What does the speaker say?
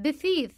Decid